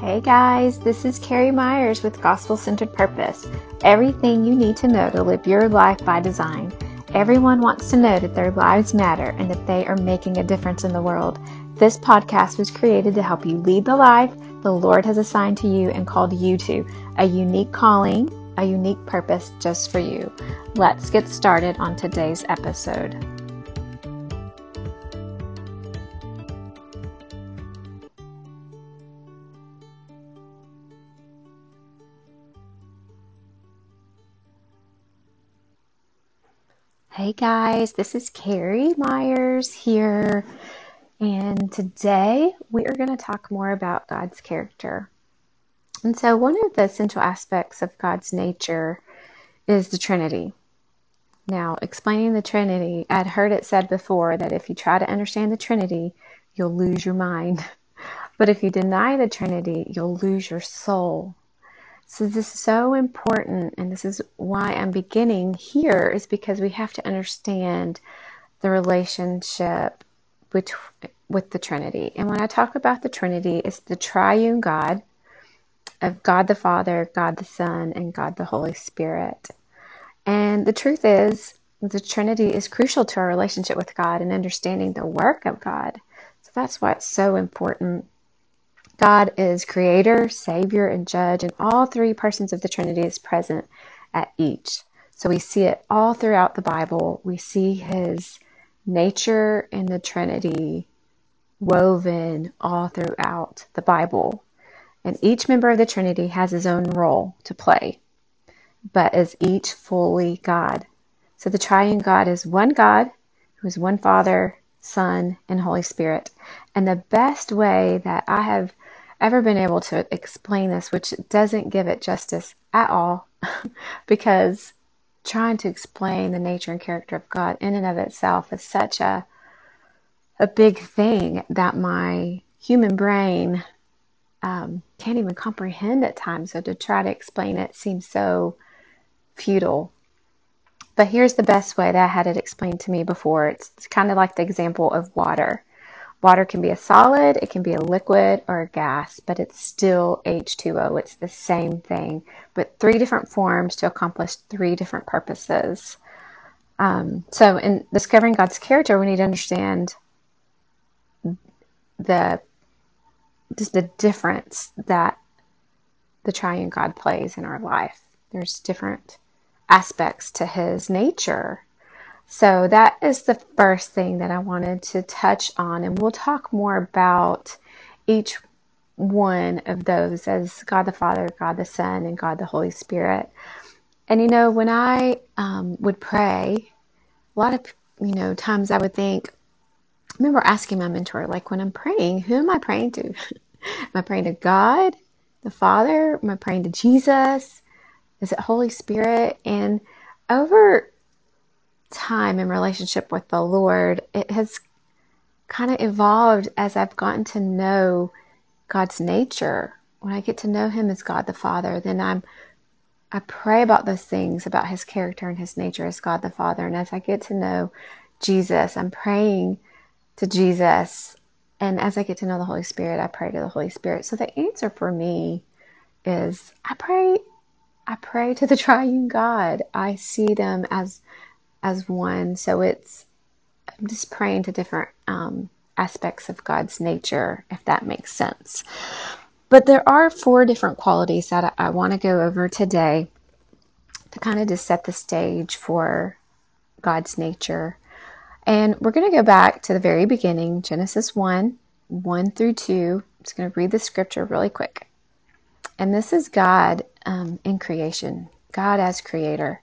Hey guys, this is Carrie Myers with Gospel Centered Purpose. Everything you need to know to live your life by design. Everyone wants to know that their lives matter and that they are making a difference in the world. This podcast was created to help you lead the life the Lord has assigned to you and called you to a unique calling, a unique purpose just for you. Let's get started on today's episode. Hey guys, this is Carrie Myers here, and today we are going to talk more about God's character. And so, one of the essential aspects of God's nature is the Trinity. Now, explaining the Trinity, I'd heard it said before that if you try to understand the Trinity, you'll lose your mind. But if you deny the Trinity, you'll lose your soul. So this is so important, and this is why I'm beginning here, is because we have to understand the relationship with, with the Trinity. And when I talk about the Trinity, it's the triune God of God the Father, God the Son, and God the Holy Spirit. And the truth is, the Trinity is crucial to our relationship with God and understanding the work of God. So that's why it's so important God is creator, savior, and judge, and all three persons of the Trinity is present at each. So we see it all throughout the Bible. We see his nature in the Trinity woven all throughout the Bible. And each member of the Trinity has his own role to play, but is each fully God. So the triune God is one God who is one Father, Son, and Holy Spirit. And the best way that I have ever been able to explain this, which doesn't give it justice at all, because trying to explain the nature and character of God in and of itself is such a a big thing that my human brain um, can't even comprehend at times. So to try to explain it seems so futile. But here's the best way that I had it explained to me before. It's, it's kind of like the example of water. Water can be a solid, it can be a liquid or a gas, but it's still H2O. It's the same thing, but three different forms to accomplish three different purposes. Um, so, in discovering God's character, we need to understand the just the difference that the triune God plays in our life. There's different aspects to His nature so that is the first thing that I wanted to touch on, and we'll talk more about each one of those as God the Father, God the Son, and God the Holy Spirit. And you know, when I um, would pray, a lot of you know times I would think. I remember asking my mentor, like when I'm praying, who am I praying to? am I praying to God, the Father? Am I praying to Jesus? Is it Holy Spirit? And over time in relationship with the Lord, it has kind of evolved as I've gotten to know God's nature. When I get to know Him as God the Father, then I'm I pray about those things about His character and His nature as God the Father. And as I get to know Jesus, I'm praying to Jesus. And as I get to know the Holy Spirit, I pray to the Holy Spirit. So the answer for me is I pray I pray to the triune God. I see them as as one. So it's I'm just praying to different um, aspects of God's nature, if that makes sense. But there are four different qualities that I, I want to go over today to kind of just set the stage for God's nature. And we're going to go back to the very beginning, Genesis 1 1 through 2. I'm just going to read the scripture really quick. And this is God um, in creation, God as creator.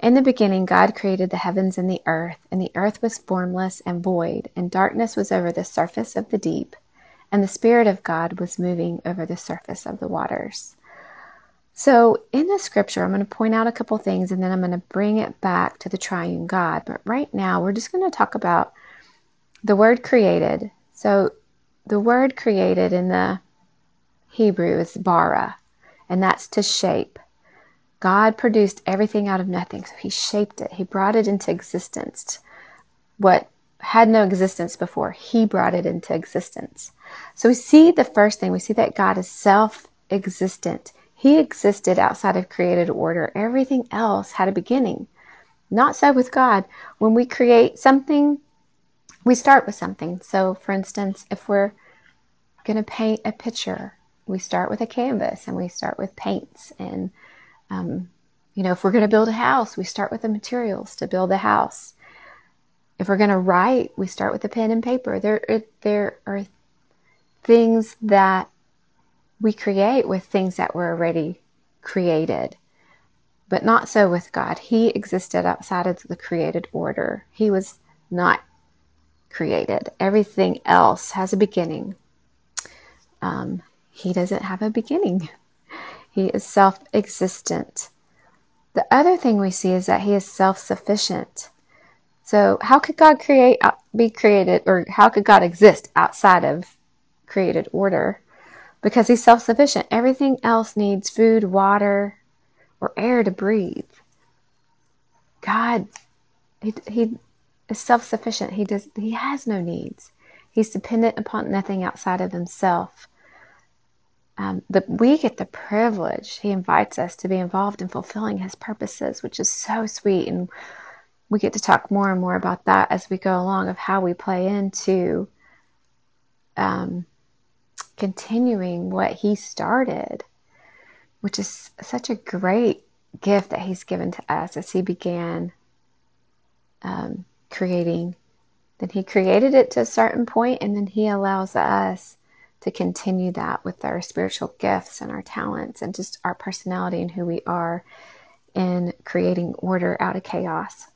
In the beginning, God created the heavens and the earth, and the earth was formless and void, and darkness was over the surface of the deep, and the Spirit of God was moving over the surface of the waters. So, in the scripture, I'm going to point out a couple things and then I'm going to bring it back to the triune God. But right now, we're just going to talk about the word created. So, the word created in the Hebrew is bara, and that's to shape. God produced everything out of nothing. So he shaped it. He brought it into existence. What had no existence before. He brought it into existence. So we see the first thing, we see that God is self existent. He existed outside of created order. Everything else had a beginning. Not so with God. When we create something, we start with something. So, for instance, if we're going to paint a picture, we start with a canvas and we start with paints. And, um, you know, if we're going to build a house, we start with the materials to build a house. If we're going to write, we start with a pen and paper. There, there are things that we create with things that were already created. But not so with God. He existed outside of the created order. He was not created. Everything else has a beginning. Um, he doesn't have a beginning. He is self existent. The other thing we see is that he is self sufficient. So, how could God create, uh, be created, or how could God exist outside of created order? Because he's self sufficient. Everything else needs food, water, or air to breathe. God, he, he is self sufficient. He does he has no needs. He's dependent upon nothing outside of himself. Um, but we get the privilege. He invites us to be involved in fulfilling his purposes, which is so sweet. And we get to talk more and more about that as we go along of how we play into um, continuing what he started, which is such a great gift that he's given to us as he began um, creating. Then he created it to a certain point, and then he allows us to continue that with our spiritual gifts and our talents and just our personality and who we are in creating order out of chaos.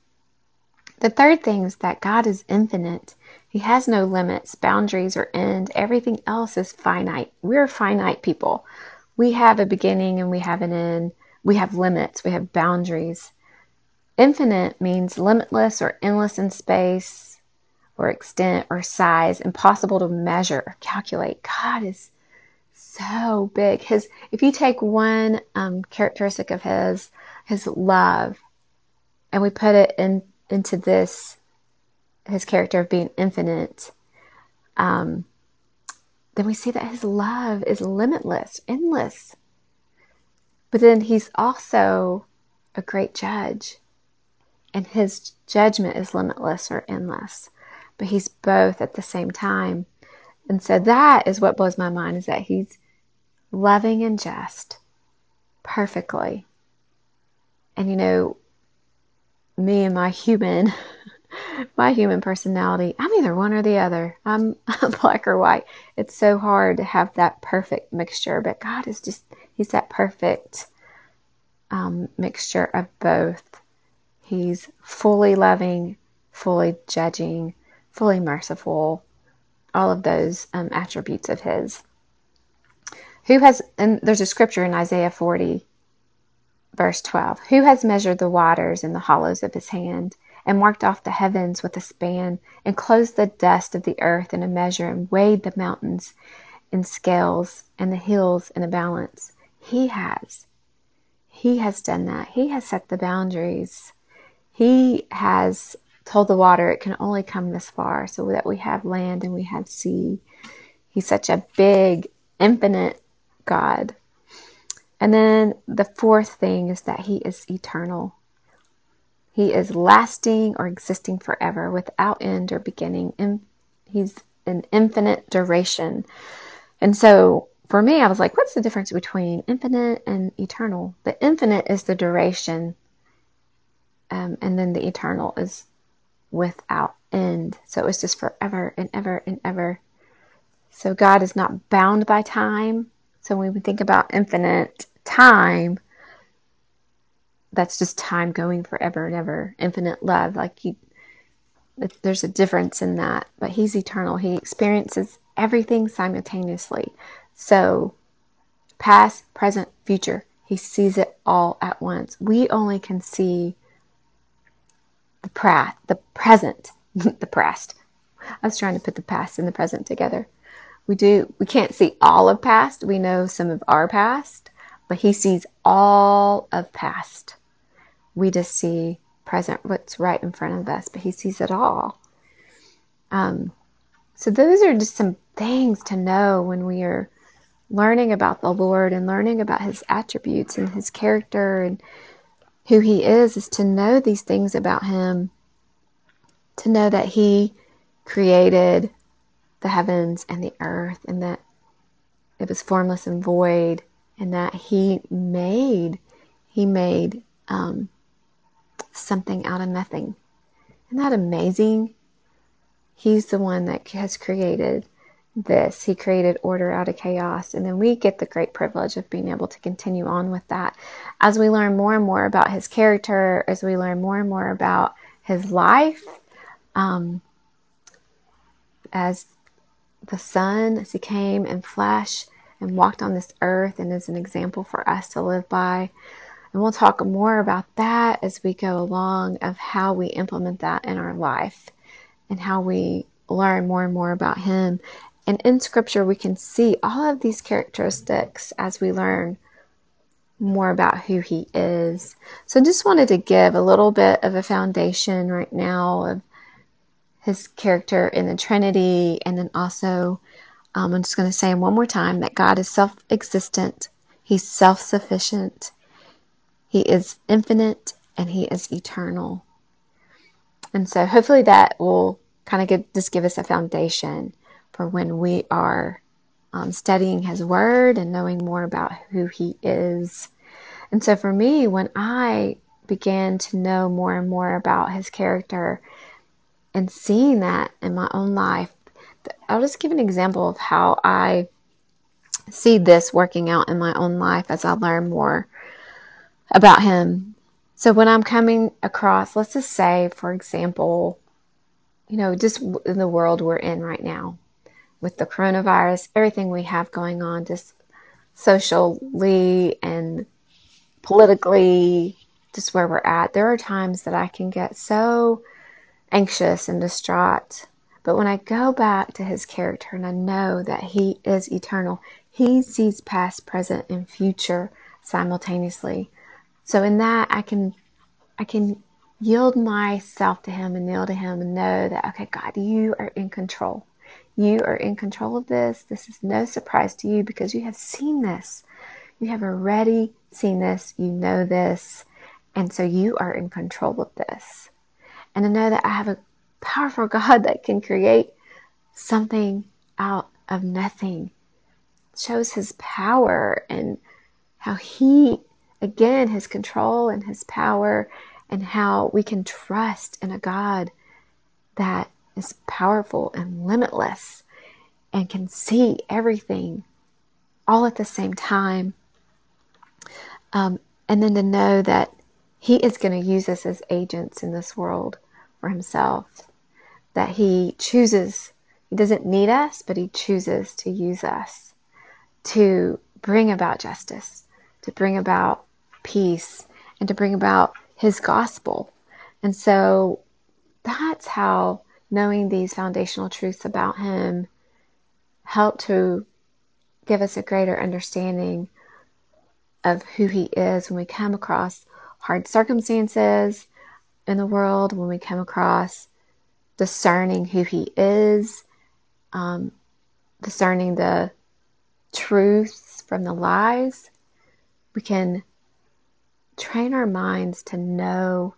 The third thing is that God is infinite. He has no limits, boundaries, or end. Everything else is finite. We're finite people. We have a beginning and we have an end. We have limits, we have boundaries. Infinite means limitless or endless in space or extent or size, impossible to measure or calculate. God is so big. His, if you take one um, characteristic of his, his love, and we put it in into this, his character of being infinite, um, then we see that his love is limitless, endless. But then he's also a great judge, and his judgment is limitless or endless. But he's both at the same time. And so that is what blows my mind is that he's loving and just perfectly. And you know, me and my human my human personality, I'm either one or the other. I'm black or white. It's so hard to have that perfect mixture, but God is just, He's that perfect um, mixture of both. He's fully loving, fully judging, fully merciful, all of those um, attributes of His. Who has, and there's a scripture in Isaiah 40, verse 12 Who has measured the waters in the hollows of His hand? and marked off the heavens with a span, and closed the dust of the earth in a measure, and weighed the mountains in scales, and the hills in a balance. He has. He has done that. He has set the boundaries. He has told the water it can only come this far so that we have land and we have sea. He's such a big, infinite God. And then the fourth thing is that he is eternal. He is lasting or existing forever without end or beginning. He's an infinite duration. And so for me, I was like, what's the difference between infinite and eternal? The infinite is the duration, um, and then the eternal is without end. So it's just forever and ever and ever. So God is not bound by time. So when we think about infinite time, that's just time going forever and ever. Infinite love, like he, there's a difference in that. But he's eternal. He experiences everything simultaneously. So, past, present, future, he sees it all at once. We only can see the past, the present, the past. I was trying to put the past and the present together. We do. We can't see all of past. We know some of our past, but he sees all of past. We just see present, what's right in front of us, but he sees it all. Um, so those are just some things to know when we are learning about the Lord and learning about his attributes and his character and who he is, is to know these things about him, to know that he created the heavens and the earth and that it was formless and void and that he made he made um, something out of nothing. Isn't that amazing? He's the one that has created this. He created order out of chaos. And then we get the great privilege of being able to continue on with that. As we learn more and more about his character, as we learn more and more about his life, um, as the Son, as he came in flesh and walked on this earth and is an example for us to live by. And we'll talk more about that as we go along of how we implement that in our life and how we learn more and more about him and in scripture, we can see all of these characteristics as we learn more about who he is. So I just wanted to give a little bit of a foundation right now of his character in the Trinity. And then also, um, I'm just going to say one more time that God is self existent, he's self sufficient, he is infinite, and he is eternal. And so hopefully that will kind of give, just give us a foundation when we are um, studying His Word and knowing more about who He is. And so for me, when I began to know more and more about His character and seeing that in my own life, I'll just give an example of how I see this working out in my own life as I learn more about Him. So when I'm coming across, let's just say, for example, you know, just in the world we're in right now, with the coronavirus, everything we have going on, just socially and politically, just where we're at, there are times that I can get so anxious and distraught. But when I go back to his character and I know that he is eternal, he sees past, present, and future simultaneously. So in that I can I can yield myself to him and kneel to him and know that okay, God, you are in control. You are in control of this. This is no surprise to you because you have seen this. You have already seen this. You know this. And so you are in control of this. And to know that I have a powerful God that can create something out of nothing shows his power and how he, again, his control and his power, and how we can trust in a God that is powerful and limitless and can see everything all at the same time. Um, and then to know that He is going to use us as agents in this world for Himself. That He chooses, He doesn't need us, but He chooses to use us to bring about justice, to bring about peace, and to bring about His gospel. And so that's how knowing these foundational truths about Him help to give us a greater understanding of who He is when we come across hard circumstances in the world, when we come across discerning who He is, um, discerning the truths from the lies. We can train our minds to know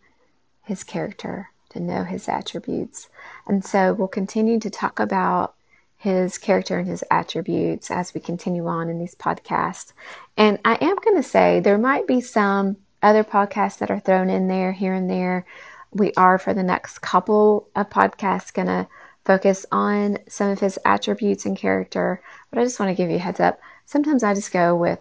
His character, to know His attributes. And so we'll continue to talk about his character and his attributes as we continue on in these podcasts. And I am going to say there might be some other podcasts that are thrown in there here and there. We are for the next couple of podcasts going to focus on some of his attributes and character. But I just want to give you a heads up. Sometimes I just go with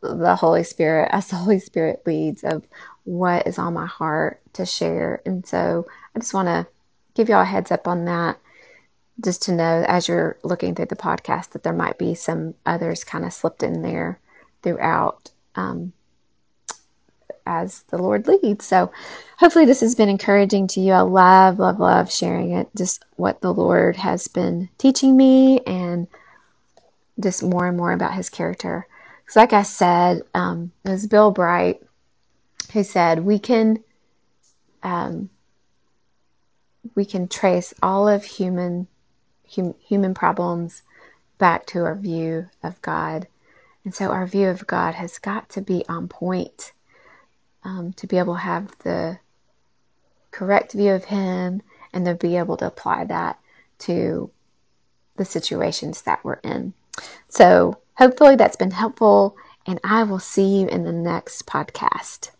the Holy Spirit as the Holy Spirit leads of what is on my heart to share. And so I just want to give y'all a heads up on that just to know as you're looking through the podcast that there might be some others kind of slipped in there throughout um, as the Lord leads. So hopefully this has been encouraging to you. I love, love, love sharing it, just what the Lord has been teaching me and just more and more about his character. Because like I said, um, it was Bill Bright who said, we can um, we can trace all of human hum, human problems back to our view of God. And so our view of God has got to be on point um, to be able to have the correct view of Him and then be able to apply that to the situations that we're in. So hopefully that's been helpful, and I will see you in the next podcast.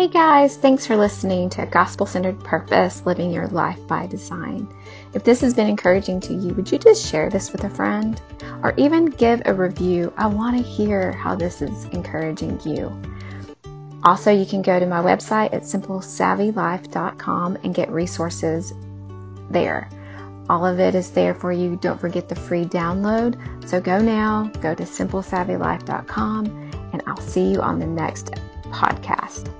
Hey guys, thanks for listening to Gospel Centered Purpose Living Your Life by Design. If this has been encouraging to you, would you just share this with a friend or even give a review? I want to hear how this is encouraging you. Also, you can go to my website at simplesavvylife.com and get resources there. All of it is there for you. Don't forget the free download. So go now, go to simplesavvylife.com, and I'll see you on the next podcast.